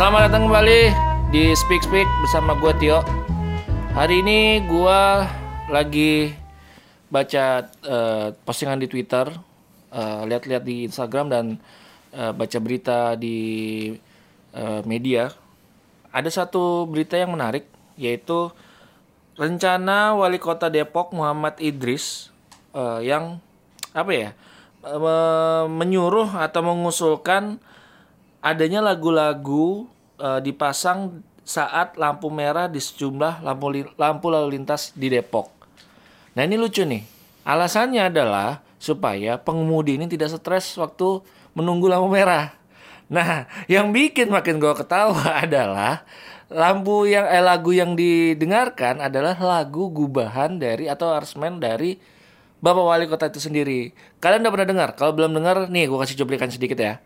Selamat datang kembali di Speak Speak bersama gue Tio. Hari ini gue lagi baca eh, postingan di Twitter, eh, lihat-lihat di Instagram dan eh, baca berita di eh, media. Ada satu berita yang menarik yaitu rencana wali kota Depok Muhammad Idris eh, yang apa ya menyuruh atau mengusulkan adanya lagu-lagu eh, dipasang saat lampu merah di sejumlah lampu li- lampu lalu lintas di Depok. Nah ini lucu nih. Alasannya adalah supaya pengemudi ini tidak stres waktu menunggu lampu merah. Nah, yang bikin makin gue ketawa adalah lampu yang eh, lagu yang didengarkan adalah lagu gubahan dari atau aransemen dari Bapak Wali Kota itu sendiri. Kalian udah pernah dengar? Kalau belum dengar, nih gue kasih cuplikan sedikit ya.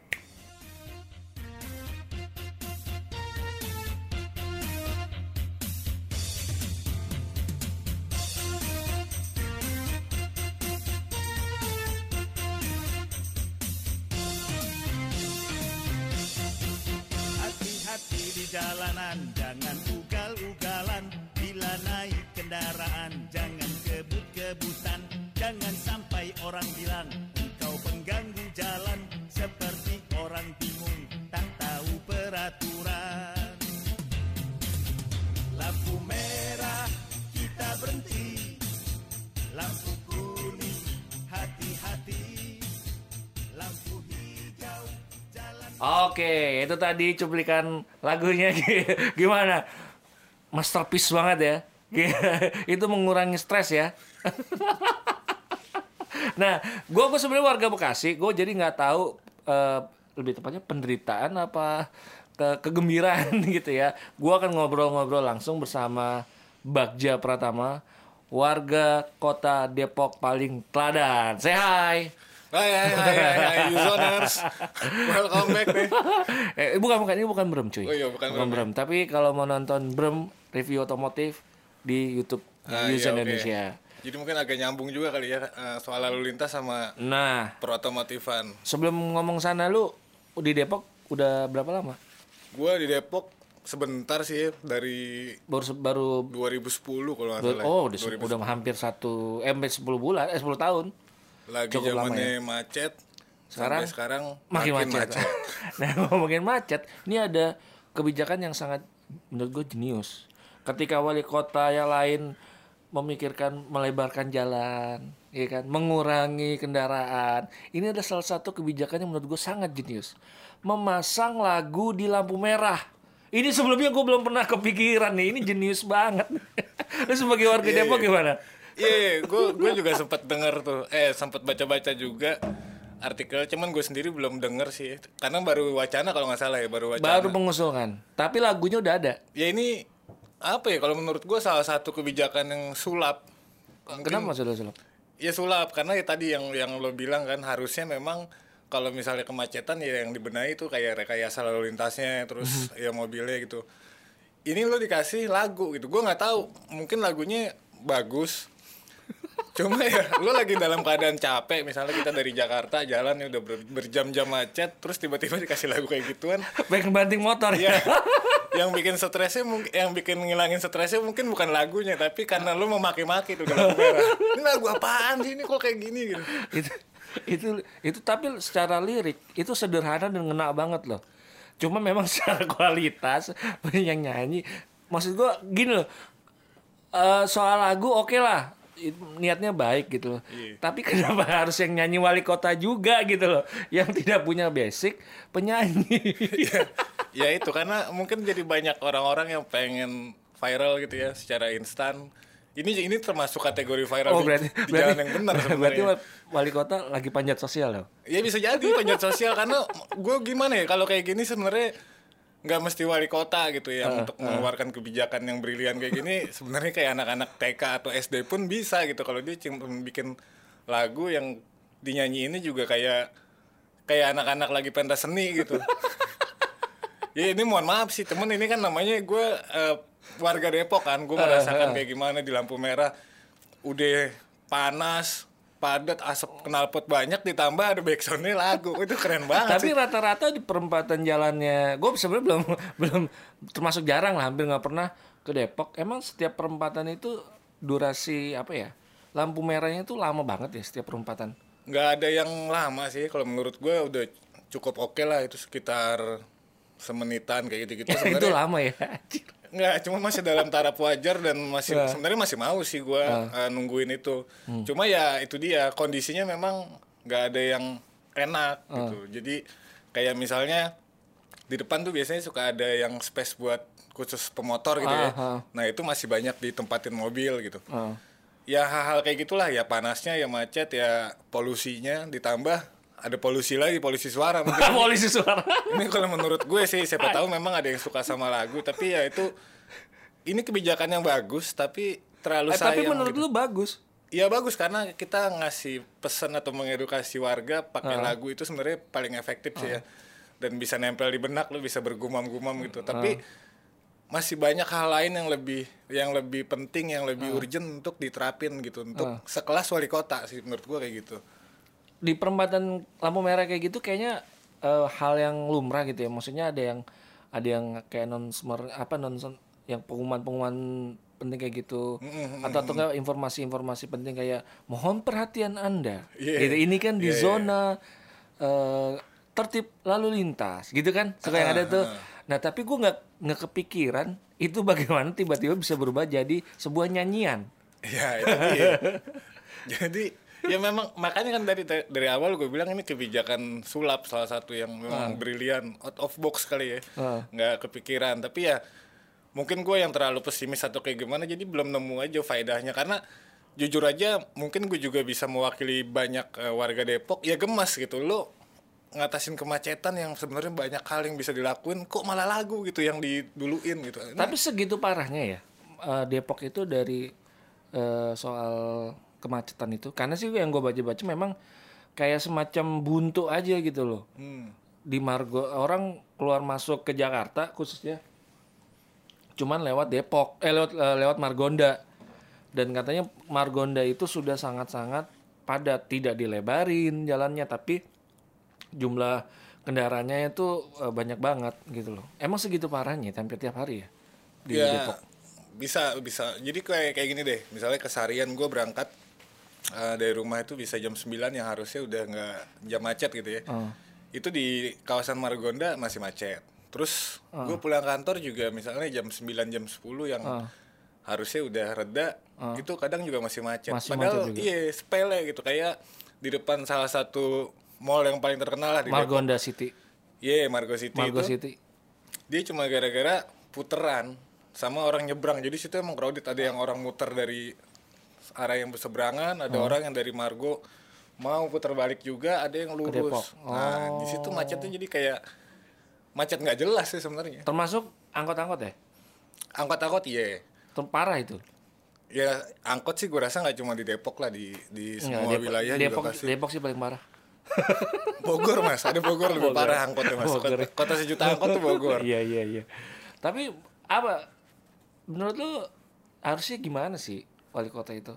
Tadi cuplikan lagunya gimana? Masterpiece banget ya. itu mengurangi stres ya. nah, gue gue sebenarnya warga Bekasi, gue jadi nggak tahu eh, lebih tepatnya penderitaan apa ke kegembiraan gitu ya. Gue akan ngobrol-ngobrol langsung bersama Bagja Pratama, warga kota Depok paling teladan. Hi. Hai hai hai hai, Usoners Welcome back nih eh bukan bukan ini bukan Brem cuy. Oh iya, bukan Brem, Brem. Tapi kalau mau nonton Brem review otomotif di YouTube Ah, User iya. Indonesia. Jadi mungkin agak nyambung juga kali ya eh, Soal lalu lintas sama Nah, perotomotifan sebelum ngomong sana lu di Depok udah berapa lama? Gue di Depok sebentar sih Dari Baru baru 2010 kalau nggak salah oh udah, se- udah hampir satu eh hampir 10 bulan eh 10 tahun. Lagi cukup lama zamannya macet Sekarang sekarang Makin, macet. nah, ngomongin macet, ini ada kebijakan yang sangat menurut gue jenius. Ketika wali kota yang lain memikirkan melebarkan jalan, ya kan, mengurangi kendaraan. Ini ada salah satu kebijakan yang menurut gue sangat jenius. Memasang lagu di lampu merah. Ini sebelumnya gue belum pernah kepikiran nih. Ini jenius banget. Lu sebagai warga Depok gimana? Iya, gue gue juga sempat denger tuh, eh sempat baca-baca juga artikel, cuman gue sendiri belum denger sih, karena baru wacana kalau nggak salah ya, baru wacana. Baru mengusulkan. Tapi lagunya udah ada. Ya ini apa ya? Kalau menurut gue salah satu kebijakan yang sulap. Kenapa sudah sulap? Ya sulap karena ya tadi yang yang lo bilang kan harusnya memang kalau misalnya kemacetan ya yang dibenahi itu kayak rekayasa lalu lintasnya terus ya mobilnya gitu. Ini lo dikasih lagu gitu. Gue nggak tahu mungkin lagunya bagus. Cuma ya lo lagi dalam keadaan capek. Misalnya kita dari Jakarta jalan ya udah ber- berjam-jam macet terus tiba-tiba dikasih lagu kayak gituan. Baik banting motor ya? Ya. yang bikin stresnya mungkin yang bikin ngilangin stresnya mungkin bukan lagunya tapi karena lu memaki-maki tuh di lampu merah ini lagu apaan sih? Ini kok kayak gini gitu. Itu itu itu tapi secara lirik itu sederhana dan ngena banget loh. Cuma memang secara kualitas yang nyanyi. Maksud gua gini loh eh, soal lagu oke lah. I- niatnya baik gitu loh. Iya. tapi kenapa harus yang nyanyi wali kota juga gitu loh? Yang tidak punya basic penyanyi. Ya itu karena mungkin jadi banyak orang-orang yang pengen viral gitu ya secara instan. Ini ini termasuk kategori viral oh di- berarti di, berarti, jalan yang benar berarti sebenarnya. wa- wali kota lagi panjat sosial loh. Ya bisa jadi panjat sosial karena gue gimana ya kalau kayak gini sebenarnya nggak mesti wali kota gitu ya untuk mengeluarkan kebijakan yang brilian kayak gini sebenarnya kayak anak-anak TK atau SD pun bisa gitu. Kalau dia cuma bikin lagu yang dinyanyi ini juga kayak kayak anak-anak lagi pentas seni gitu. Ya ini mohon maaf sih temen ini kan namanya gue eh, warga Depok kan. Gue merasakan kayak gimana di lampu merah udah panas padat, asap knalpot banyak ditambah ada backsoundnya lagu. Itu keren banget Tapi rata-rata di perempatan jalannya, gue sebenarnya belum belum termasuk jarang lah, hampir nggak pernah ke Depok. Emang setiap perempatan itu durasi apa ya? Lampu merahnya itu lama banget ya setiap perempatan. nggak ada yang lama sih kalau menurut gue udah cukup oke lah itu sekitar semenitan kayak gitu-gitu itu sebenarnya lama ya. anjir. nggak cuma masih dalam taraf wajar dan masih Ya. sebenarnya masih mau sih gue eh, nungguin itu cuma ya itu dia kondisinya memang nggak ada yang enak gitu jadi kayak misalnya di depan tuh biasanya suka ada yang space buat khusus pemotor gitu ya ah. nah itu masih banyak ditempatin mobil gitu Oh. ya hal-hal kayak gitulah ya panasnya ya macet ya polusinya ditambah ada polusi lagi polusi suara mungkin Polisi suara. ini kalau menurut gue sih siapa tahu memang ada yang suka sama lagu tapi ya itu ini kebijakan yang bagus tapi terlalu Eh, sayang tapi menurut gitu. lu bagus. Iya bagus karena kita ngasih pesan atau mengedukasi warga pakai Ah. lagu itu sebenarnya paling efektif sih ya dan bisa nempel di benak lu bisa bergumam-gumam gitu tapi Ah. masih banyak hal lain yang lebih yang lebih penting yang lebih Ah. urgent untuk diterapin gitu untuk sekelas wali kota sih menurut gua kayak gitu Di perempatan lampu merah kayak gitu kayaknya eh, hal yang lumrah gitu ya. Maksudnya ada yang ada yang kayak announcement apa announcement yang pengumuman-pengumuman penting kayak gitu atau atau enggak informasi-informasi penting kayak mohon perhatian Anda. Iya. Gitu. Ini kan di zona eh, tertib lalu lintas gitu kan. Suka yang ada tuh. Nah, tapi gue nggak nggak kepikiran itu bagaimana tiba-tiba bisa berubah jadi sebuah nyanyian. Ya itu dia. Jadi ya memang makanya kan dari dari awal gue bilang ini kebijakan sulap salah satu yang memang brilian out of box kali ya. Ah. nggak kepikiran. Tapi ya mungkin gue yang terlalu pesimis atau kayak gimana jadi belum nemu aja faedahnya. Karena jujur aja mungkin gue juga bisa mewakili banyak eh, warga Depok. Ya gemas gitu. Lo ngatasin kemacetan yang sebenarnya banyak hal yang bisa dilakuin kok malah lagu gitu yang diduluin gitu. Ini Tapi segitu parahnya ya eh, Depok itu dari eh, soal kemacetan itu. Karena sih yang gue baca-baca memang kayak semacam buntu aja gitu loh. hmm. Di Margo orang keluar masuk ke Jakarta khususnya cuman lewat Depok, eh lewat eh, lewat Margonda. Dan katanya Margonda itu sudah sangat-sangat padat, tidak dilebarin jalannya tapi jumlah kendaraannya itu eh, banyak banget gitu loh. Emang segitu parahnya hampir tiap hari ya di ya Depok. bisa bisa jadi kayak kayak gini deh misalnya keseharian gue berangkat eh, dari rumah itu bisa jam 9 yang harusnya udah nggak jam macet gitu ya. Oh. itu di kawasan Margonda masih macet. Terus gue pulang kantor juga misalnya jam 9 jam 10 yang harusnya udah reda itu kadang juga masih macet. Masih padahal macet juga. iya sepele gitu. Kayak di depan salah satu mall yang paling terkenal lah di Depok. Margonda City. iya Margo City Margo itu. City. dia cuma gara-gara puteran sama orang nyebrang. Jadi situ emang crowded. Ada yang orang muter dari arah yang berseberangan ada Oh. orang yang dari Margo mau putar balik juga ada yang lurus nah di situ macetnya jadi kayak macet nggak jelas sih sebenarnya Termasuk angkot-angkot ya? angkot-angkot iya Ter- Parah itu. ya angkot sih gue rasa nggak cuma di Depok lah di di semua Enggak, Depok, wilayah Depok, juga pasti Depok sih paling parah. Bogor mas ada Bogor lebih Bogor. parah angkotnya mas Bogor. kota, kota sejuta angkot tuh Bogor iya iya iya. Tapi apa menurut lu harusnya gimana sih wali kota itu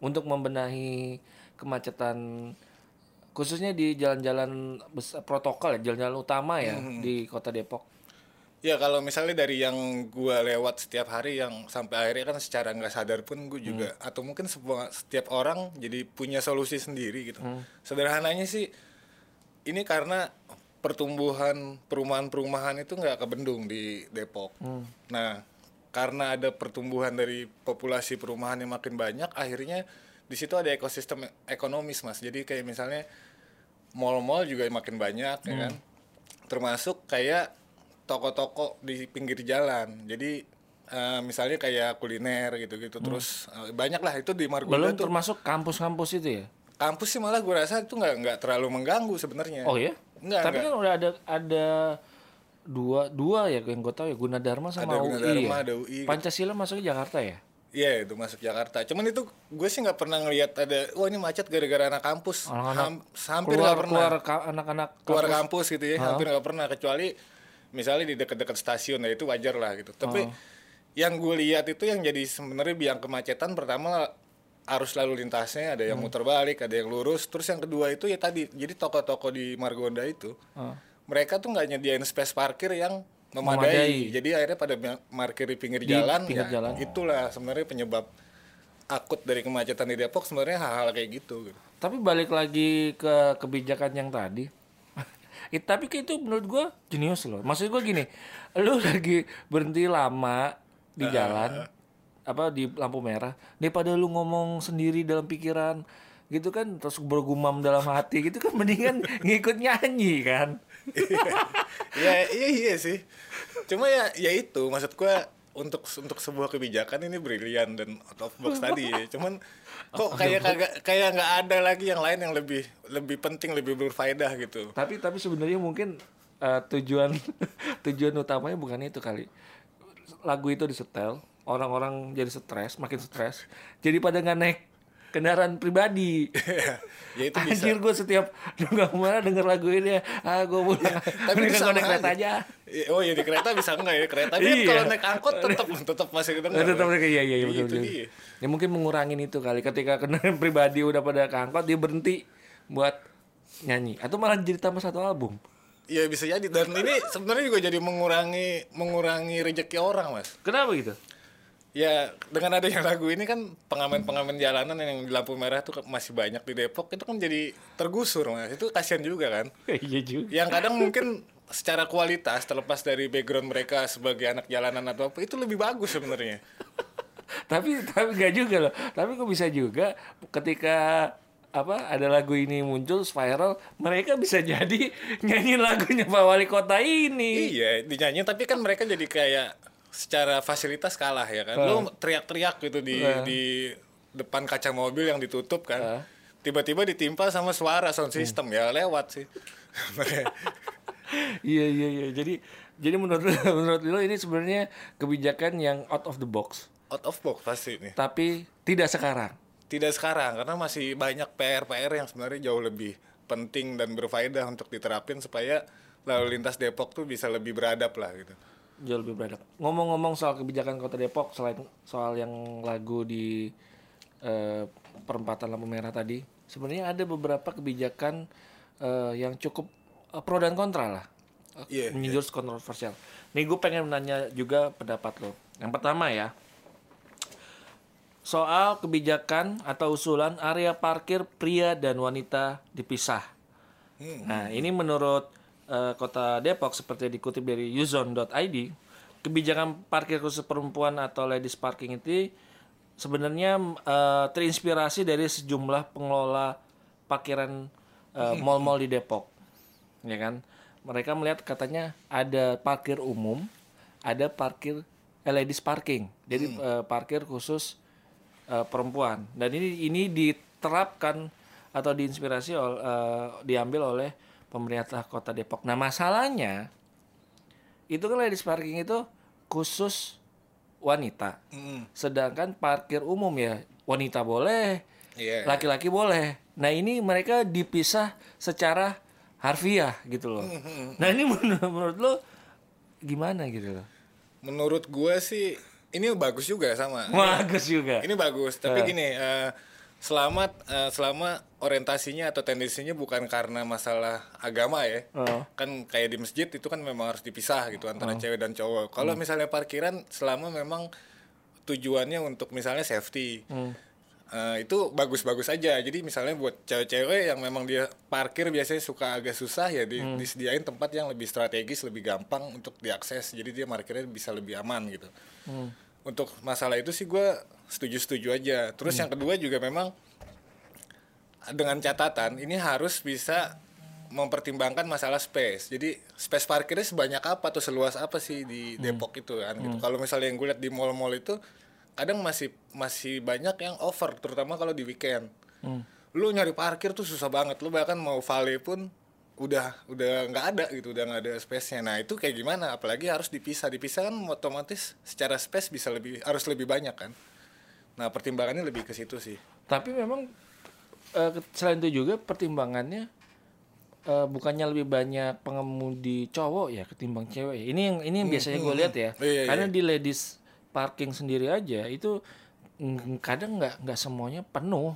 untuk membenahi kemacetan khususnya di jalan-jalan besar protokol ya jalan-jalan utama ya Hmm. di kota Depok. Ya kalau misalnya dari yang gua lewat setiap hari yang sampai akhirnya kan secara nggak sadar pun gue juga atau mungkin sebuah, setiap orang jadi punya solusi sendiri gitu. Sederhananya sih ini karena pertumbuhan perumahan-perumahan itu nggak kebendung di Depok. Nah karena ada pertumbuhan dari populasi perumahan yang makin banyak, akhirnya di situ ada ekosistem ekonomis mas. Jadi kayak misalnya mall-mall juga makin banyak ya kan termasuk kayak toko-toko di pinggir jalan jadi eh, misalnya kayak kuliner gitu-gitu terus eh, banyak lah itu di Margonda Belum tuh termasuk kampus-kampus itu ya? kampus sih malah gue rasa itu nggak nggak terlalu mengganggu sebenarnya Oh ya? Enggak, Tapi enggak. kan udah ada ada dua dua ya yang gue tahu ya Gunadarma sama Ada UI Gunadarma, ya. ada UI. Pancasila masuknya Jakarta ya? Iya itu masuk Jakarta. Cuman itu gue sih nggak pernah ngelihat ada wah ini macet gara-gara anak kampus. Anak-anak Ham- hampir nggak pernah. keluar ka- anak-anak keluar kampus. kampus gitu ya hampir nggak pernah kecuali misalnya di dekat-dekat stasiun ya itu wajar lah gitu tapi Oh. yang gue lihat itu yang jadi sebenarnya biang kemacetan pertama arus lalu lintasnya ada yang muter balik ada yang lurus terus yang kedua itu ya tadi jadi toko-toko di Margonda itu mereka tuh nggak nyediain space parkir yang memadai. Memadai. jadi akhirnya pada parkir di pinggir Di jalan pinggir ya jalan. itulah sebenarnya penyebab akut dari kemacetan di Depok sebenarnya hal-hal kayak gitu Tapi balik lagi ke kebijakan yang tadi. It, tapi itu menurut gua jenius loh. Maksud gua gini, lu lagi berhenti lama di jalan apa di lampu merah daripada lu ngomong sendiri dalam pikiran gitu kan terus bergumam dalam hati gitu kan mendingan ngikut nyanyi kan ya iya iya sih. Cuma ya ya itu maksud gua untuk untuk sebuah kebijakan ini brilian dan out of box tadi ya. cuman kok kayak kagak kayak nggak ada lagi yang lain yang lebih lebih penting lebih berfaedah gitu. Tapi tapi sebenarnya mungkin eh, tujuan tujuan utamanya bukan itu kali. Lagu itu disetel orang-orang jadi stres makin stres jadi pada nggak naik kendaraan pribadi ya itu bisa Anjir gue setiap nggak mana denger lagu ini ya ah gue pulang tapi Mendingan bisa naik kereta aja Iya, Oh ya di kereta bisa enggak ya kereta tapi Iya. kalau naik angkot tetap tetap masih kedengar. tetap mereka iya iya iya Iya, betul itu betul. Ya mungkin mengurangin itu kali ketika kendaraan pribadi udah pada keangkot dia berhenti buat nyanyi atau malah jadi tambah satu album. Iya bisa jadi dan ini sebenarnya juga jadi mengurangi mengurangi rezeki orang mas. Kenapa gitu? Ya dengan adanya lagu ini kan pengamen-pengamen jalanan yang di lampu merah tuh masih banyak di Depok itu kan jadi tergusur mas. Itu kasihan juga kan. iya juga. Yang kadang mungkin secara kualitas terlepas dari background mereka sebagai anak jalanan atau apa itu lebih bagus sebenarnya. tapi tapi gak juga loh. Tapi kok bisa juga ketika apa ada lagu ini muncul viral mereka bisa jadi nyanyi lagunya Pak Wali Kota ini. Iya, dinyanyiin tapi kan mereka jadi kayak secara fasilitas kalah ya kan. Lu teriak-teriak gitu di di depan kaca mobil yang ditutup kan. Tiba-tiba ditimpa sama suara sound system ya lewat sih. Iya iya iya. Jadi jadi menurut menurut lo ini sebenarnya kebijakan yang out of the box, Out of box pasti nih. tapi tidak sekarang. Tidak sekarang karena masih banyak PR-PR yang sebenarnya jauh lebih penting dan berfaedah untuk diterapin supaya lalu lintas Depok tuh bisa lebih beradab lah gitu. Jauh lebih beradab. Ngomong-ngomong soal kebijakan Kota Depok selain soal yang lagu di eh, perempatan lampu merah tadi, sebenarnya ada beberapa kebijakan eh, yang cukup eh, pro dan kontra lah. Iya, Menyindir kontroversial. Nih gue pengen nanya juga pendapat lo. Yang pertama ya, soal kebijakan atau usulan area parkir pria dan wanita dipisah. Nah, ini menurut eh, Kota Depok seperti dikutip dari uzone.id, kebijakan parkir khusus perempuan atau ladies parking itu sebenarnya eh, terinspirasi dari sejumlah pengelola parkiran eh, mall-mall di Depok. Ya kan? Mereka melihat katanya ada parkir umum, ada parkir eh, ladies parking. Jadi eh, parkir khusus eh, perempuan dan ini ini diterapkan atau diinspirasi ol- eh, diambil oleh pemerintah kota Depok. Nah masalahnya itu kan ladies parking itu khusus wanita, Mm. sedangkan parkir umum ya wanita boleh, Iya. laki-laki boleh. Nah ini mereka dipisah secara harfiah gitu loh. Nah ini menurut, menurut lo gimana gitu loh? Menurut gua sih ini bagus juga sama. Bagus juga. Ini bagus, tapi gini, eh, selamat eh, selama orientasinya atau tendensinya bukan karena masalah agama ya. Oh. Kan kayak di masjid itu kan memang harus dipisah gitu antara cewek dan cowok. Kalau misalnya parkiran selama memang tujuannya untuk misalnya safety. eh, itu bagus-bagus aja. Jadi misalnya buat cewek-cewek yang memang dia parkir biasanya suka agak susah ya di- disediain tempat yang lebih strategis, lebih gampang untuk diakses. Jadi dia parkirnya bisa lebih aman gitu untuk masalah itu sih gue setuju-setuju aja. Terus yang kedua juga memang dengan catatan ini harus bisa mempertimbangkan masalah space. Jadi space parkirnya sebanyak apa atau seluas apa sih di Depok itu kan? Gitu. Kalau misalnya yang gue lihat di mall-mall itu kadang masih masih banyak yang over, terutama kalau di weekend. Lu nyari parkir tuh susah banget. Lu bahkan mau valet pun udah udah nggak ada gitu udah nggak ada space-nya nah itu kayak gimana apalagi harus dipisah dipisah kan otomatis secara space bisa lebih harus lebih banyak kan nah pertimbangannya lebih ke situ sih Tapi memang eh, selain itu juga pertimbangannya eh, bukannya lebih banyak pengemudi cowok ya ketimbang cewek. ya. Ini yang ini yang biasanya gue lihat ya. Iya, iya. Karena di ladies parking sendiri aja itu ng- kadang nggak nggak semuanya penuh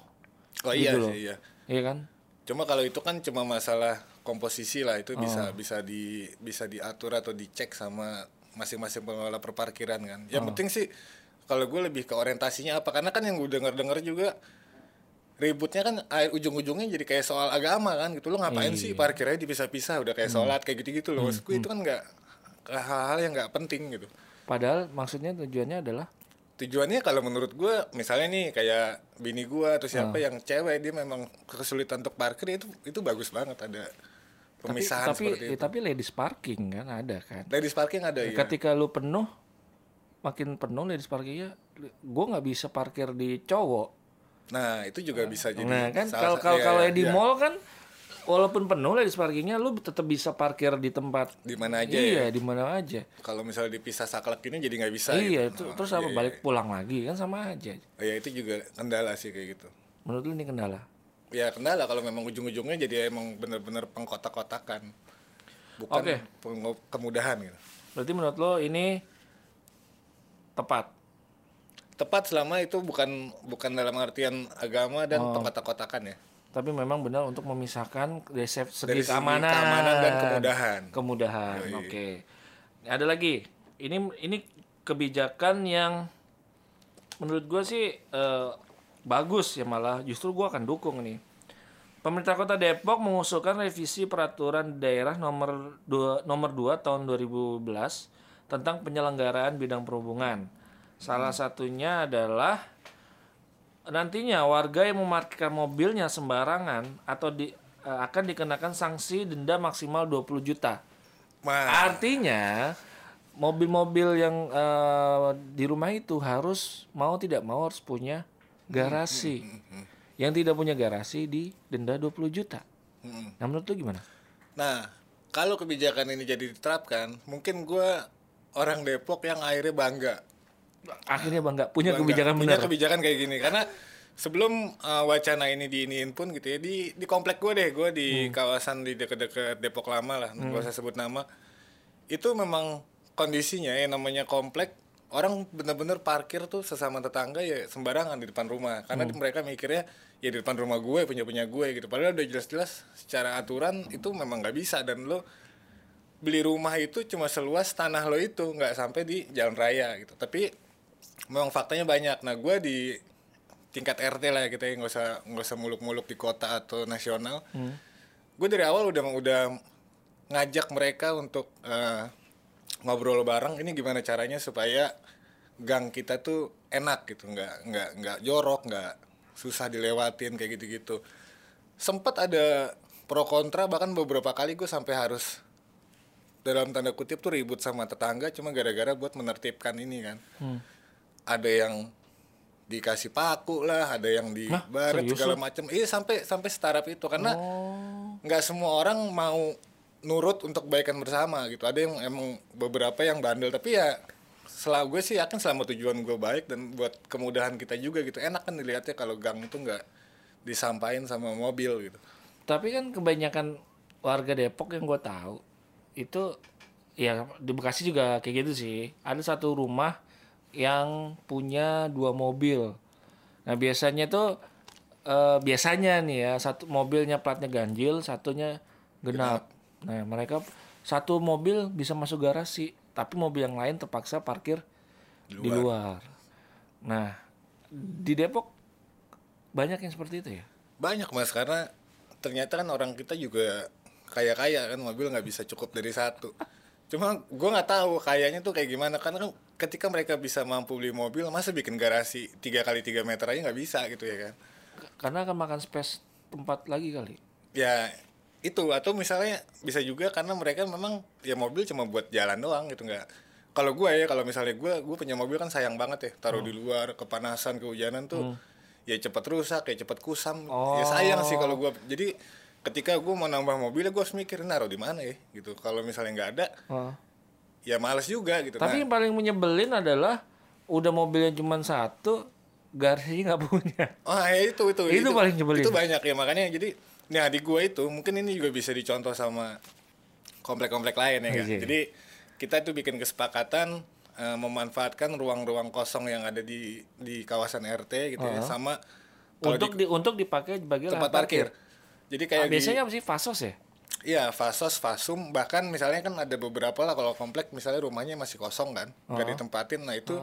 Oh iya Gitu loh. sih iya. Iya kan? Cuma kalau itu kan cuma masalah komposisi lah itu Oh. bisa bisa di bisa diatur atau dicek sama masing-masing pengelola perparkiran kan. Yang Oh. penting sih kalau gue lebih ke orientasinya apa karena kan yang gue denger-denger juga ributnya kan air ujung-ujungnya jadi kayak soal agama kan gitu lo ngapain Iya. sih parkirnya dipisah-pisah udah kayak Hmm. sholat kayak gitu-gitu loh gue itu kan nggak hal-hal yang nggak penting gitu Padahal maksudnya tujuannya adalah tujuannya kalau menurut gue misalnya nih kayak bini gue atau siapa Ah. yang cewek dia memang kesulitan untuk parkir itu itu bagus banget ada tapi pemisahan tapi seperti eh, itu. tapi ladies parking kan ada kan. Ladies parking ada ya. Ketika lu penuh makin penuh ladies parkingnya gue nggak bisa parkir di cowok. Nah itu juga bisa jadi. nah kan kalau kalau iya, kalau iya, di iya. mall kan walaupun penuh ladies parkingnya lu tetap bisa parkir di tempat di mana aja iya ya. di mana aja. Kalau misalnya dipisah saklek ini jadi nggak bisa. iya gitu. itu Oh, terus iya, apa iya. balik pulang lagi kan sama aja. Oh, ya itu juga kendala sih kayak gitu. Menurut lu ini kendala? Ya kendala kalau memang ujung-ujungnya jadi emang bener-bener pengkotak-kotakan. Bukan peng- kemudahan gitu. Berarti menurut lo ini tepat. Tepat selama itu bukan bukan dalam artian agama dan Oh. pengkotak-kotakan ya. Tapi memang benar untuk memisahkan dari se- segi, Dari keamanan, keamanan dan kemudahan. Kemudahan, oke. Ada lagi. Ini ini kebijakan yang menurut gue sih eh, bagus ya malah. Justru gue akan dukung nih. Pemerintah Kota Depok mengusulkan revisi peraturan daerah nomor 2 nomor 2 tahun 2011 tentang penyelenggaraan bidang perhubungan. Salah satunya adalah nantinya warga yang memarkirkan mobilnya sembarangan atau di, eh, akan dikenakan sanksi denda maksimal 20 juta. Nah, Artinya mobil-mobil yang eh, di rumah itu harus mau tidak mau harus punya garasi. Yang tidak punya garasi di denda 20 juta. Nah, menurut lu gimana? Nah, kalau kebijakan ini jadi diterapkan, mungkin gua orang Depok yang akhirnya bangga. Akhirnya bangga punya Bangga. kebijakan Punya benar. kebijakan kayak gini karena sebelum uh, wacana ini diiniin pun gitu ya di di komplek gue deh gue di Hmm. kawasan di deket-deket Depok lama lah nggak usah sebut nama itu memang kondisinya ya namanya komplek orang bener-bener parkir tuh sesama tetangga ya sembarangan di depan rumah karena Hmm. mereka mikirnya ya di depan rumah gue punya punya gue gitu padahal udah jelas-jelas secara aturan itu memang nggak bisa dan lo beli rumah itu cuma seluas tanah lo itu nggak sampai di jalan raya gitu tapi memang faktanya banyak. Nah gue di tingkat RT lah ya kita ya. Nggak usah nggak usah muluk-muluk di kota atau nasional. Gue dari awal udah udah ngajak mereka untuk eh, ngobrol bareng. Ini gimana caranya supaya gang kita tuh enak gitu. Nggak nggak nggak jorok nggak susah dilewatin kayak gitu-gitu. Sempet ada pro kontra bahkan beberapa kali gue sampai harus dalam tanda kutip tuh ribut sama tetangga cuma gara-gara buat menertibkan ini kan ada yang dikasih paku lah ada yang di baret serius segala macam iya sampai sampai setaraf itu. Karena Oh. nggak semua orang mau nurut untuk kebaikan bersama gitu. Ada yang emang beberapa yang bandel. Tapi ya selalu gue sih yakin selama tujuan gue baik dan buat kemudahan kita juga gitu enak kan dilihatnya kalau gang itu nggak disampain sama mobil gitu. Tapi kan kebanyakan warga Depok yang gue tahu itu ya di Bekasi juga kayak gitu sih. Ada satu rumah yang punya dua mobil. Nah biasanya tuh eh, biasanya nih ya satu mobilnya platnya ganjil, satunya genap. Nah mereka satu mobil bisa masuk garasi, tapi mobil yang lain terpaksa parkir di luar. Nah di Depok banyak yang seperti itu ya. banyak mas karena ternyata kan orang kita juga kaya kaya kan mobil nggak bisa cukup dari satu cuma gue nggak tahu kayaknya tuh kayak gimana karena kan ketika mereka bisa mampu beli mobil masa bikin garasi tiga kali tiga meter aja nggak bisa gitu ya kan? Karena akan makan space tempat lagi kali. ya itu. Atau misalnya bisa juga karena mereka memang ya mobil cuma buat jalan doang gitu nggak. Kalau gue ya kalau misalnya gue gue punya mobil kan sayang banget ya taruh di luar kepanasan kehujanan tuh ya cepet rusak ya cepet kusam. Ya sayang sih kalau gue jadi ketika gue mau nambah mobil gue harus mikir naruh di mana ya gitu kalau misalnya nggak ada Oh. ya males juga gitu Tapi nah, yang paling menyebelin adalah udah mobilnya cuma satu, garasi nggak punya. Oh ya itu itu Itu paling nyebelin. Itu banyak ya makanya jadi nah di gua itu mungkin ini juga bisa dicontoh sama komplek-komplek lain ya kan. Jadi kita tuh bikin kesepakatan eh, memanfaatkan ruang-ruang kosong yang ada di di kawasan RT gitu ya sama kalau Untuk di, untuk dipakai sebagai tempat lahan parkir. Jadi kayak Ah, di biasanya apa sih fasos ya? Iya, Fasos, Fasum, bahkan misalnya kan ada beberapa lah kalau komplek misalnya rumahnya masih kosong kan, nggak ditempatin, nah itu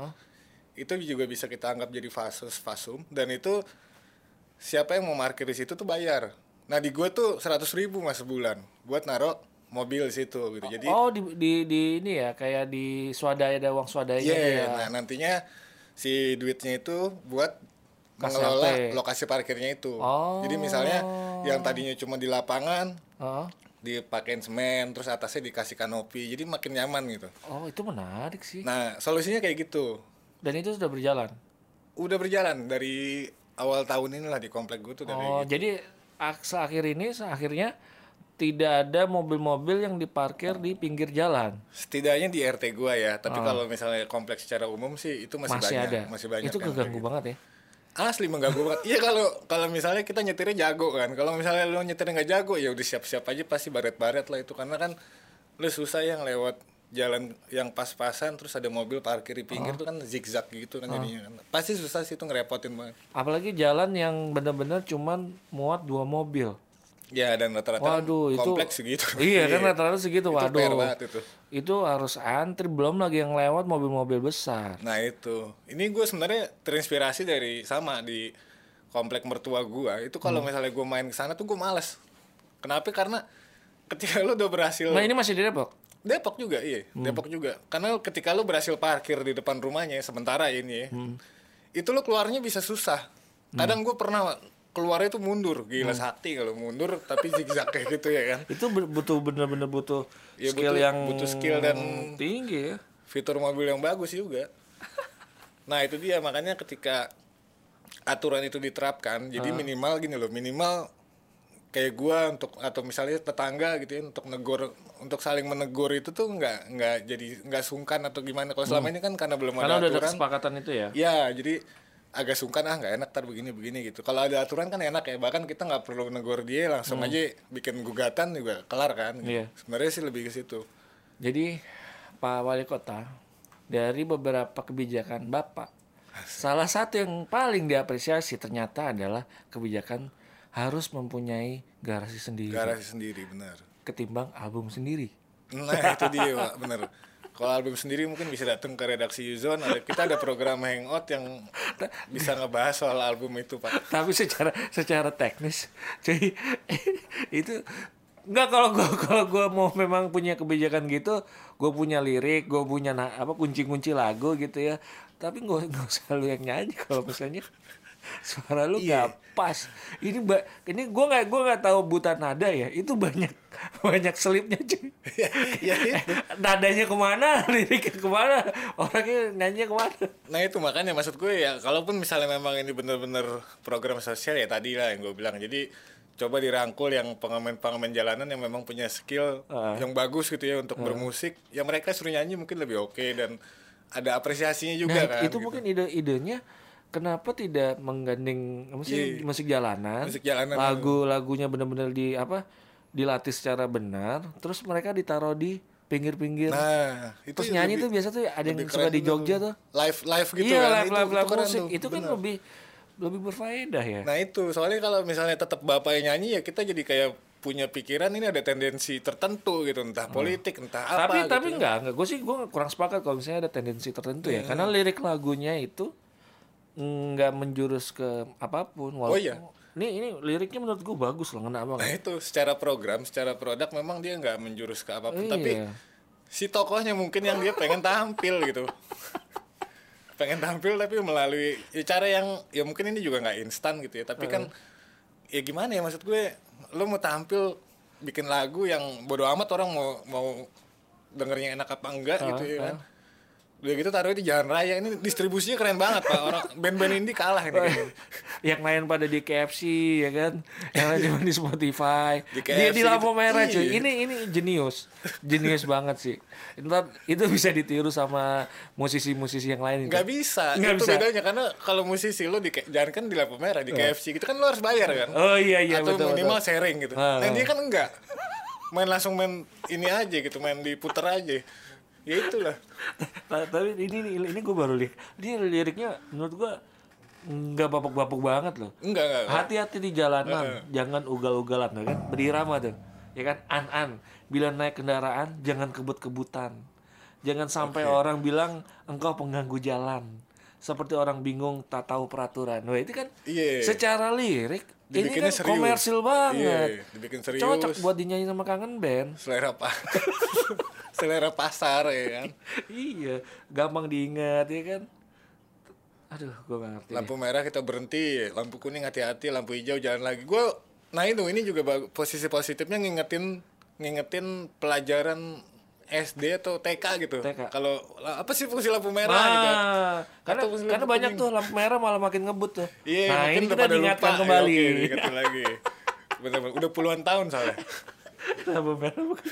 itu juga bisa kita anggap jadi Fasos, Fasum, dan itu siapa yang mau parkir di situ tuh bayar. Nah di gue tuh seratus ribu mas sebulan buat naruh mobil di situ gitu. Jadi oh di, di di ini ya kayak di swadaya ada uang swadayanya Iya, itu ya. nah nantinya si duitnya itu buat mengelola lokasi parkirnya itu. Oh. Jadi misalnya yang tadinya cuma di lapangan Oh. dipakein semen terus atasnya dikasih kanopi jadi makin nyaman gitu Oh, itu menarik sih. nah solusinya kayak gitu Dan itu sudah berjalan. udah berjalan dari awal tahun inilah di komplek gue tuh dari Oh, jadi ak- seakhir ini akhirnya tidak ada mobil-mobil yang diparkir di pinggir jalan. setidaknya di RT gua ya tapi kalau misalnya kompleks secara umum sih itu masih, Oh. Masih, banyak ada. masih banyak itu keganggu kayak banget ya. Asli mengganggu banget iya kalau kalau misalnya kita nyetirnya jago kan. Kalau misalnya lo nyetirnya nggak jago ya udah siap-siap aja pasti baret-baret lah itu. Karena kan lo susah yang lewat jalan yang pas-pasan terus ada mobil parkir di pinggir tuh kan zigzag gitu kan jadinya kan. pasti susah sih itu ngerepotin banget. Apalagi jalan yang benar-benar cuman muat dua mobil. Ya dan rata-rata kan Waduh, itu kompleks segitu. Iya kan rata-rata segitu. Itu Waduh. banget itu. Itu harus antri belum lagi yang lewat mobil-mobil besar. Nah itu, ini gue sebenarnya terinspirasi dari sama di komplek mertua gue. Itu kalau Hmm. misalnya gue main ke sana tuh gue males. Kenapa? Karena ketika lu udah berhasil Nah, ini masih di Depok. Depok juga, iya. Hmm. Depok juga. Karena ketika lu berhasil parkir di depan rumahnya sementara ini Hmm. itu lu keluarnya bisa susah. Kadang gue pernah keluarnya itu mundur, gila sakti kalau mundur tapi zigzag kayak gitu ya kan. Itu butuh bener-bener butuh Ya, skill butuh- yang butuh skill dan tinggi ya. fitur mobil yang bagus juga. Nah itu dia makanya ketika aturan itu diterapkan, jadi minimal gini loh, minimal kayak gua untuk atau misalnya tetangga gitu ya untuk negor untuk saling menegur itu tuh nggak nggak jadi nggak sungkan atau gimana kalau selama ini kan karena belum Karena ada udah ada aturan kesepakatan itu ya. ya jadi agak sungkan ah nggak enak tar begini begini gitu kalau ada aturan kan enak ya bahkan kita nggak perlu negor dia langsung aja bikin gugatan juga kelar kan gitu. Iya. sebenarnya sih lebih ke situ Jadi Pak Wali Kota dari beberapa kebijakan Bapak salah satu yang paling diapresiasi ternyata adalah kebijakan harus mempunyai garasi sendiri garasi sendiri benar ketimbang album sendiri. Nah itu dia pak, bener. Kalau album sendiri mungkin bisa datang ke redaksi Yuzon. Ada kita ada program hangout yang bisa ngebahas soal album itu pak. Tapi secara secara teknis, jadi itu nggak kalau gua kalau gua mau memang punya kebijakan gitu, gue punya lirik, gue punya apa kunci-kunci lagu gitu ya. Tapi nggak nggak usah yang nyanyi kalau misalnya suara lu nggak pas. Ini ba- ini gue nggak gua nggak tahu buta nada ya. Itu banyak banyak selipnya cuy. ya itu. Nadanya ke mana, liriknya ke mana, orangnya nyanyi ke mana. Nah itu makanya maksud gue ya, kalaupun misalnya memang ini bener-bener program sosial ya tadi lah yang gue bilang. Jadi coba dirangkul yang pengamen-pengamen jalanan yang memang punya skill yang bagus gitu ya untuk bermusik. Ya mereka suruh nyanyi mungkin lebih oke dan ada apresiasinya juga Nah, kan. itu gitu. mungkin ide-idenya kenapa tidak menggandeng sih Iya. musik jalanan, Musik jalanan. lagu-lagunya benar-benar di apa dilatih secara benar, terus mereka ditaruh di pinggir-pinggir. Nah itu terus nyanyi tuh biasa tuh ada yang lebih suka di Jogja tuh. Live live gitu iya, kan. live, itu, live, live musik tuh, itu kan bener. lebih lebih berfaedah ya. Nah itu soalnya kalau misalnya tetap bapak yang nyanyi ya kita jadi kayak punya pikiran ini ada tendensi tertentu gitu entah politik entah apa tapi gitu. tapi enggak, enggak. Gue sih gue kurang sepakat kalau misalnya ada tendensi tertentu Iya. ya, karena lirik lagunya itu nggak menjurus ke apa pun. Walaupun, Oh, iya. Ini ini liriknya menurut gue bagus loh, banget. Nah itu secara program, secara produk memang dia nggak menjurus ke apa pun, Iya. tapi si tokohnya mungkin yang dia pengen tampil gitu, pengen tampil tapi melalui ya cara yang ya mungkin ini juga nggak instan gitu ya, tapi kan ya gimana ya maksud gue, lo mau tampil bikin lagu yang bodo amat orang mau mau dengernya enak apa enggak gitu ya kan. Udah gitu taruh di jalan raya ini distribusinya keren banget pak orang band-band indie kalah ini. yang lain pada di KFC ya kan yang lain cuma di Spotify Di di, KFC di lampu gitu. merah cuy Iya. ini ini jenius jenius banget sih Ntar itu bisa ditiru sama musisi-musisi yang lain itu. Nggak bisa, Nggak itu bisa. bedanya karena kalau musisi lo di jangan kan di lampu merah di KFC gitu kan lo harus bayar kan. oh iya iya Atau betul, minimal betul. sharing gitu. Ah, nah ah. dia kan enggak. Main langsung main ini aja gitu, main diputer aja. Ya itulah Ta- Tapi ini ini, ini gue baru lihat. Ini liriknya menurut gue nggak bapuk-bapuk banget loh. enggak enggak enggak. Hati-hati di jalanan, jangan ugal-ugalan kan? Berirama tuh. Ya kan? An-an. Bila naik kendaraan jangan kebut-kebutan. Jangan sampai orang bilang engkau pengganggu jalan. Seperti orang bingung tak tahu peraturan. Wah, itu kan Iya. secara lirik ini kan serius. komersil banget. Dibikin serius. Cocok buat dinyanyi sama kangen band. selera apa selera pasar ya kan iya, gampang diingat ya kan. Aduh, gue gak ngerti. lampu merah kita berhenti lampu kuning hati-hati lampu hijau jalan lagi gue nah itu ini juga posisi positifnya ngingetin ngingetin pelajaran SD atau TK gitu TK. kalau apa sih fungsi lampu merah gitu Nah, karena, fungsi karena lampu banyak kuning. tuh lampu merah malah makin ngebut tuh. iya nah, mungkin ini kita diingatkan lupa. kembali. Ya, diingetin lagi bener-bener udah puluhan tahun soalnya lampu merah bukan.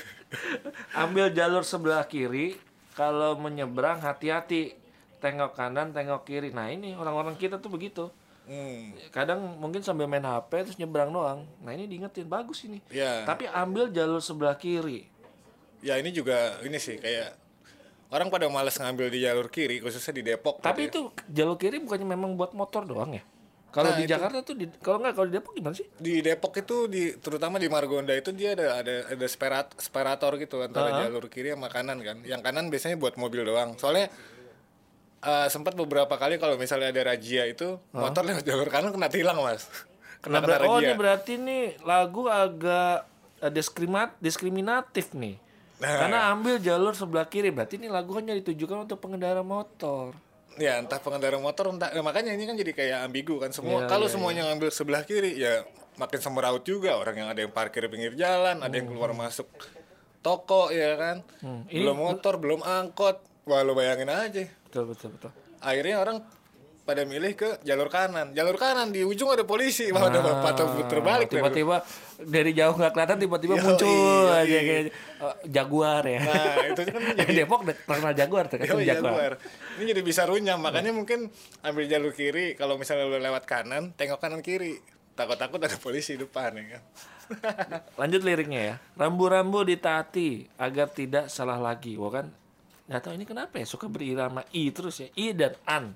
Ambil jalur sebelah kiri, kalau menyeberang hati-hati. Tengok kanan, tengok kiri. Nah, ini orang-orang kita tuh begitu. hmm. Kadang mungkin sambil main HP terus nyebrang doang. Nah, ini diingetin bagus ini. ya Tapi ambil jalur sebelah kiri. ya ini juga ini sih kayak orang pada males ngambil di jalur kiri khususnya di Depok Tapi gitu ya. itu jalur kiri bukannya memang buat motor doang ya? Kalau Nah, di itu. Jakarta tuh, di, kalau nggak kalau di Depok gimana sih? di Depok itu di terutama di Margonda itu dia ada ada ada separat, separator gitu antara jalur kiri sama kanan kan. Yang kanan biasanya buat mobil doang. Soalnya eh, sempat beberapa kali kalau misalnya ada razia itu motor lewat jalur kanan kena tilang mas. Kena Nah, kena oh ini berarti nih lagu agak eh, diskrimat diskriminatif nih. Nah. Karena ambil jalur sebelah kiri berarti ini lagu hanya ditujukan untuk pengendara motor. Ya entah pengendara motor entah ya, makanya ini kan jadi kayak ambigu kan semua. Iya, kalau iya, semuanya ngambil sebelah kiri ya makin semeraut juga orang yang ada yang parkir pinggir jalan, ada yang keluar masuk toko ya kan. Hmm, Belum motor, belum angkot. Wah lo bayangin aja. Betul betul betul. akhirnya orang pada milih ke jalur kanan jalur kanan di ujung ada polisi wah udah patah puter balik deh. Ah, Tiba-tiba dari jauh nggak kelihatan tiba-tiba muncul aja kayak eh, jaguar ya. nah itu kan jadi Depok terkenal jaguar terkenal jaguar. jaguar. ini jadi bisa runyam makanya mungkin ambil jalur kiri kalau misalnya lu lewat kanan tengok kanan kiri takut-takut ada polisi di depan ya kan Lanjut liriknya ya. Rambu-rambu ditaati agar tidak salah lagi. Wah kan nggak tahu ini kenapa ya suka berirama i terus ya i dan an.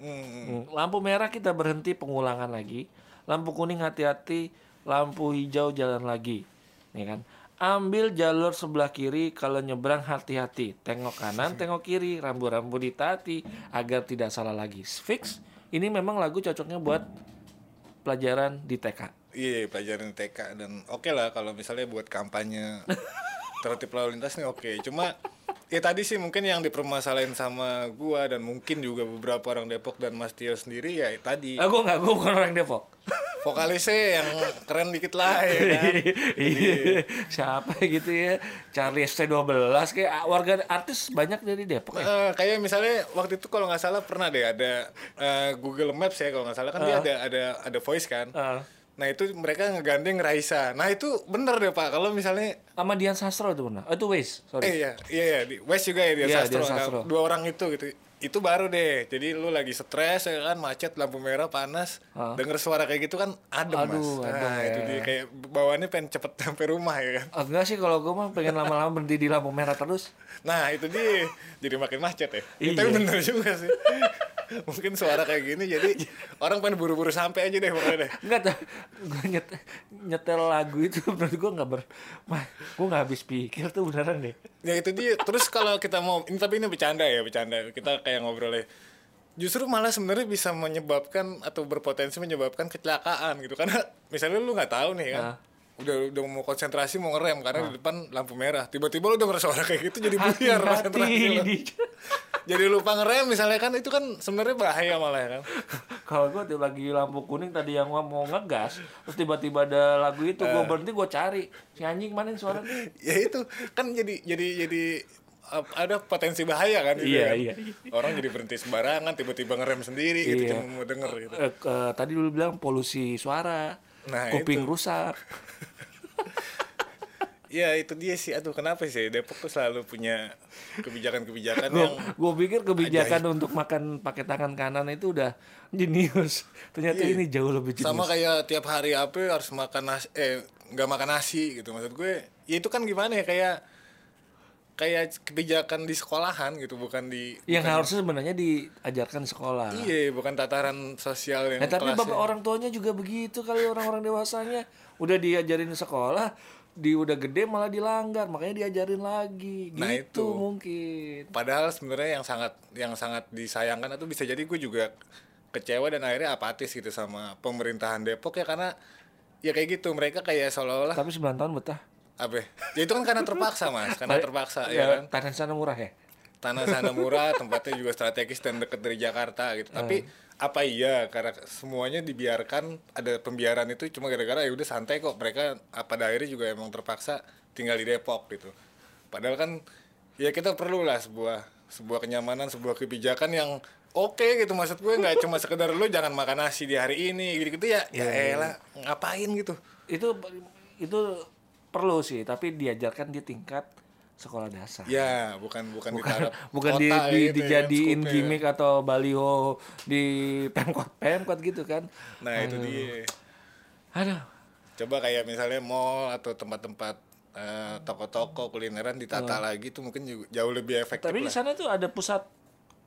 Hmm. Lampu merah kita berhenti pengulangan lagi. Lampu kuning hati-hati. Lampu hijau jalan lagi. Nih kan. Ambil jalur sebelah kiri kalau nyebrang hati-hati. Tengok kanan, tengok kiri. Rambu-rambu ditaati agar tidak salah lagi. Fix. Ini memang lagu cocoknya buat pelajaran di TK. iya pelajaran TK dan oke lah kalau misalnya buat kampanye tertib lalu lintas nih oke cuma ya tadi sih mungkin yang dipermasalahin sama gua dan mungkin juga beberapa orang Depok dan Mas Tio sendiri ya tadi Ah, gue nggak, gue bukan orang Depok. vokalisnya yang keren dikit lah ya kan Iya, siapa gitu ya? Charlie ST12 kayak warga artis banyak dari Depok ya. Eh, kayak misalnya waktu itu kalau nggak salah pernah deh ada eh, Google Maps ya kalau nggak salah kan dia ada ada ada voice kan Ah. Nah itu mereka ngegandeng Raisa nah itu bener deh pak kalau misalnya Sama Dian Sastro itu benar. Oh, itu eh sorry. iya iya iya di West juga ya dia Iya, Sastro. Dian Nah, Sastro. dua orang itu gitu itu baru deh jadi lu lagi stres ya kan macet lampu merah panas Ah. denger suara kayak gitu kan adem mas Aduh, nah adem itu ya. dia kayak bawaannya pengen cepet sampai rumah ya kan Ah, enggak sih kalau gue mah pengen lama-lama berhenti di lampu merah terus. Nah itu dia jadi makin macet ya. Ya, Iya. Tapi bener juga sih. Mungkin suara kayak gini jadi orang pengen buru-buru sampai aja deh pokoknya deh. Enggak tuh, gue nyet, nyetel lagu itu menurut gue nggak ber, mah, gue nggak habis pikir tuh beneran deh. Ya itu dia. Terus kalau kita mau ini tapi ini bercanda ya bercanda. Kita kayak ngobrol ya. Justru malah sebenarnya bisa menyebabkan atau berpotensi menyebabkan kecelakaan gitu karena misalnya lu nggak tahu nih kan. Ah. Udah udah mau konsentrasi mau ngerem karena di depan lampu merah. Tiba-tiba lu denger suara kayak gitu jadi buyar konsentrasi lu. Jadi lupa ngerem misalnya kan itu kan sebenarnya bahaya malah ya kan. Kalau gue tuh lagi lampu kuning tadi yang gua mau ngegas, terus tiba-tiba ada lagu itu, gue Eh. berhenti gue cari si anjing mana yang suara ya itu kan jadi jadi jadi ada potensi bahaya kan gitu Iya, kan. iya, orang jadi berhenti sembarangan tiba-tiba ngerem sendiri gitu Iya. cuma mau denger gitu Eh, ke- tadi dulu bilang polusi suara, Nah, kuping itu. rusak. ya itu dia sih aduh kenapa sih Depok tuh selalu punya kebijakan-kebijakan yang gue pikir kebijakan untuk makan pakai tangan kanan itu udah jenius. Ternyata Iya. ini jauh lebih jenius. sama kayak tiap hari apa harus makan nasi eh nggak makan nasi gitu maksud gue ya itu kan gimana ya kayak kayak kebijakan di sekolahan gitu bukan di Yang bukan- harusnya sebenarnya diajarkan di sekolah. iya bukan tataran sosial yang Nah, tapi bapak orang tuanya juga begitu kali orang-orang dewasanya udah diajarin di sekolah, di udah gede malah dilanggar, makanya diajarin lagi. Gitu Nah, itu. mungkin. padahal sebenarnya yang sangat yang sangat disayangkan itu bisa jadi gue juga kecewa dan akhirnya apatis gitu sama pemerintahan Depok ya karena ya kayak gitu mereka kayak seolah-olah Tapi 9 tahun betah. apa ya? ya itu kan karena terpaksa mas karena terpaksa ya kan tanah sana murah ya. tanah sana murah tempatnya juga strategis dan dekat dari Jakarta gitu tapi apa iya? Karena semuanya dibiarkan ada pembiaran itu cuma gara-gara ya udah santai kok. Mereka ah, pada akhirnya juga emang terpaksa tinggal di Depok gitu. Padahal kan ya kita perlu lah sebuah sebuah kenyamanan sebuah kebijakan yang oke gitu maksud gue. Nggak cuma sekedar lu jangan makan nasi di hari ini gitu gitu ya ya elah ngapain gitu? Itu itu perlu sih, tapi diajarkan di tingkat sekolah dasar. ya bukan bukan, ditaruh Bukan di, di- gitu ya, dijadiin skupnya. gimmick atau baliho di pemkot pemkot gitu kan. nah itu dia Aduh, coba kayak misalnya mall atau tempat-tempat eh, toko-toko kulineran ditata lagi tuh mungkin juga jauh lebih efektif tapi di sana tuh ada pusat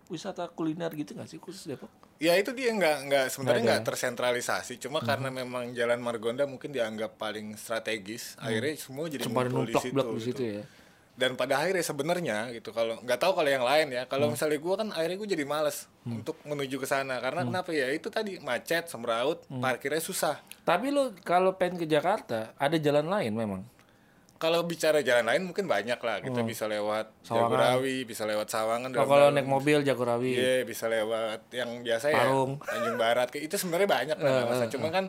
wisata kuliner gitu nggak sih khusus Depok? Ya itu dia nggak nggak sebenarnya Nggak tersentralisasi, cuma karena memang Jalan Margonda mungkin dianggap paling strategis, akhirnya semua jadi Cuma numpuk di gitu. situ ya. Dan pada akhirnya sebenarnya gitu kalau nggak tahu kalau yang lain ya, kalau misalnya gua kan akhirnya gue jadi males untuk menuju ke sana karena kenapa ya itu tadi macet, semeraut, parkirnya susah. Tapi lo kalau pengen ke Jakarta ada jalan lain memang. Kalau bicara jalan lain mungkin banyak lah, kita bisa lewat Sawangan. Jagorawi, bisa lewat Sawangan. Oh, kalau naik mobil Jagorawi. Iya bisa lewat yang biasa ya Parung. Tanjung Barat itu sebenarnya banyak lah nggak masalah. Cuma kan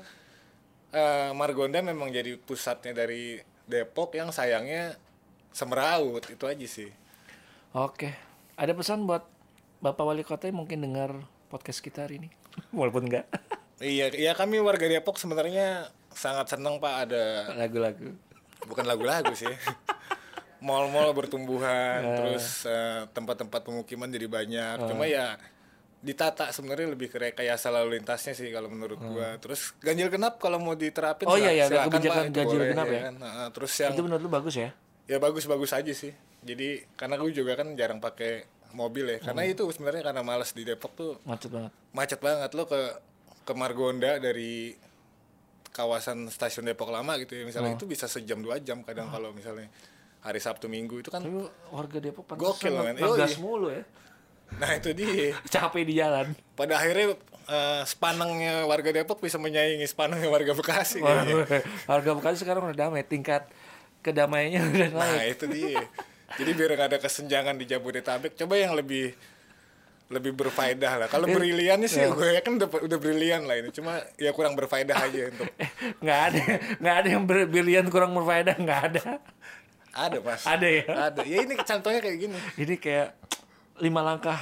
eh, Margonda memang jadi pusatnya dari Depok yang sayangnya semeraut itu aja sih. Oke. Ada pesan buat Bapak Wali Kota yang mungkin dengar podcast kita hari ini? Walaupun enggak. Iya, iya kami warga Depok sebenarnya sangat senang Pak ada Lagu-lagu. bukan lagu-lagu sih. Mall-mall bertumbuhan, Eh. terus eh, tempat-tempat pemukiman jadi banyak. Cuma ya ditata sebenarnya lebih ke rekayasa lalu lintasnya sih kalau menurut gua. Terus ganjil genap kalau mau diterapin Hmm. Oh, iya, iya, silakan, kebijakan Pak, ganjil boleh, genap ya? kan. Nah, terus yang Itu menurut lu bagus ya? Ya bagus-bagus aja sih. Jadi karena gue juga kan jarang pakai mobil ya. Karena Hmm. itu sebenarnya karena malas di Depok tuh Macet banget. macet banget lo ke ke Margonda dari kawasan stasiun Depok lama gitu ya Oh. misalnya itu bisa sejam dua jam kadang kalau misalnya hari Sabtu Minggu itu kan Tapi warga Depok Gokil, men. ngegas mulu ya. nah itu dia Capek di jalan. pada akhirnya eh, sepanengnya warga Depok bisa menyaingi sepanengnya warga Bekasi. Warga Bekasi sekarang udah damai, tingkat kedamaiannya udah naik. nah itu dia. Jadi biar nggak ada kesenjangan di Jabodetabek coba yang lebih lebih berfaedah lah. Kalau briliannya sih Iya. gue kan udah, udah brilian lah ini. Cuma ya kurang berfaedah aja untuk nggak ada nggak ada yang berbilian kurang berfaedah nggak ada. Ada mas. Ada ya? Ada. Ya ini contohnya kayak gini. Ini kayak lima langkah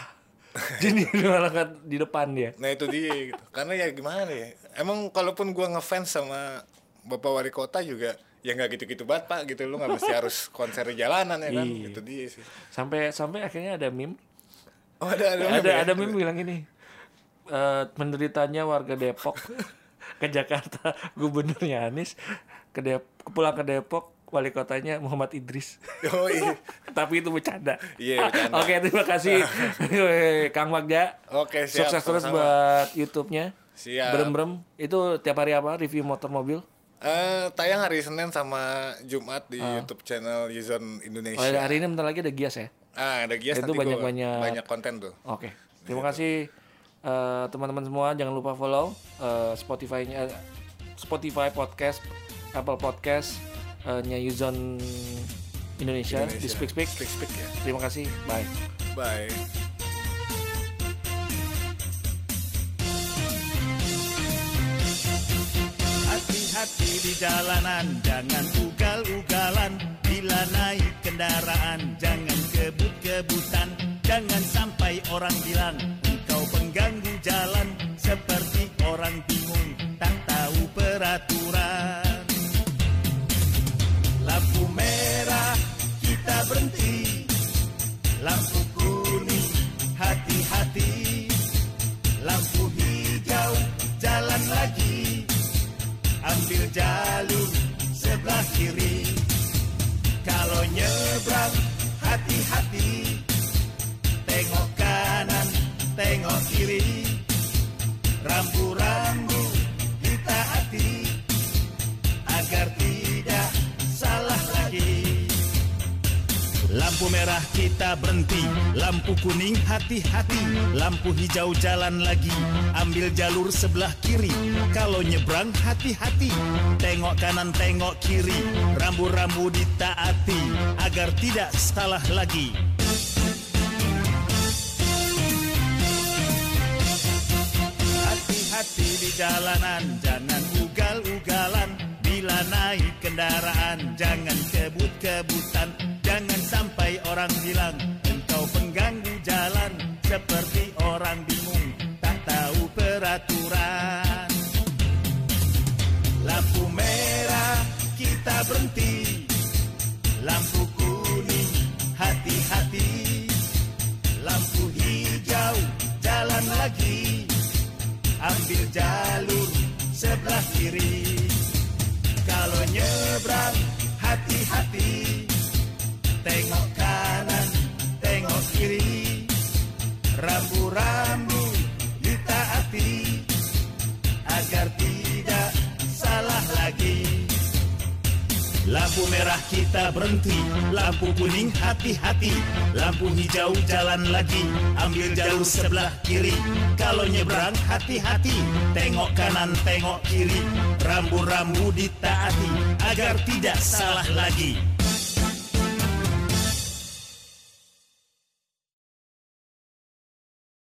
jadi lima langkah di depan dia. Nah itu dia gitu. Karena ya gimana ya. Emang kalaupun gua ngefans sama Bapak Wali Kota juga ya nggak gitu-gitu banget Pak gitu. Lu nggak mesti harus konser di jalanan ya kan. Iya. Itu dia sih. sampai sampai akhirnya ada meme Oh ada ada ada meme ya? ada meme bilang ini eh menderitanya warga Depok ke Jakarta gubernurnya Anies ke Dep pulang ke Depok wali kotanya Muhammad Idris Oh iya. tapi itu bercanda Iya, bercanda. oke terima kasih Kang Magda Oke siap. Sukses terus buat YouTube-nya. Siap. Berem-berem. Itu tiap hari apa? Review motor mobil? Eh, tayang hari Senin sama Jumat di YouTube channel Yuzon Oh, Indonesia. hari ini bentar lagi ada Gias ya? Ah, ada Gias Itu nanti gua banyak-banyak- banyak konten tuh. Oke. Terima kasih eh, teman-teman semua. Jangan lupa follow eh, Spotify-nya Spotify podcast, Apple Podcast nya Yuzon Indonesia, di Indonesia. Speak Speak. Speak Speak ya. Terima kasih. Bye. Bye. Hati-hati di jalanan, jangan ugal-ugalan Bila naik kendaraan, jangan kebut-kebutan Jangan sampai orang bilang, engkau pengganggu jalan Merah kita berhenti Lampu kuning hati-hati. Lampu hijau jalan lagi Ambil jalur sebelah kiri. Kalau nyebrang hati-hati. Tengok kanan tengok kiri. Rambu-rambu ditaati Agar tidak salah lagi. Hati-hati di jalanan Jangan ugal-ugalan. Bila naik kendaraan Jangan kebut-kebutan. Jangan sampai orang bilang Engkau pengganggu jalan. Seperti orang bingung Tak tahu peraturan. Lampu merah kita berhenti. Lampu kuning hati-hati. Lampu hijau jalan lagi. Ambil jalur sebelah kiri. Kalau nyebrang hati-hati. Tengok Rambu-rambu ditaati Agar tidak salah lagi. Lampu merah kita berhenti Lampu kuning hati-hati. Lampu hijau jalan lagi Ambil jalur sebelah kiri. Kalau nyebrang hati-hati Tengok kanan tengok kiri. Rambu-rambu ditaati Agar tidak salah lagi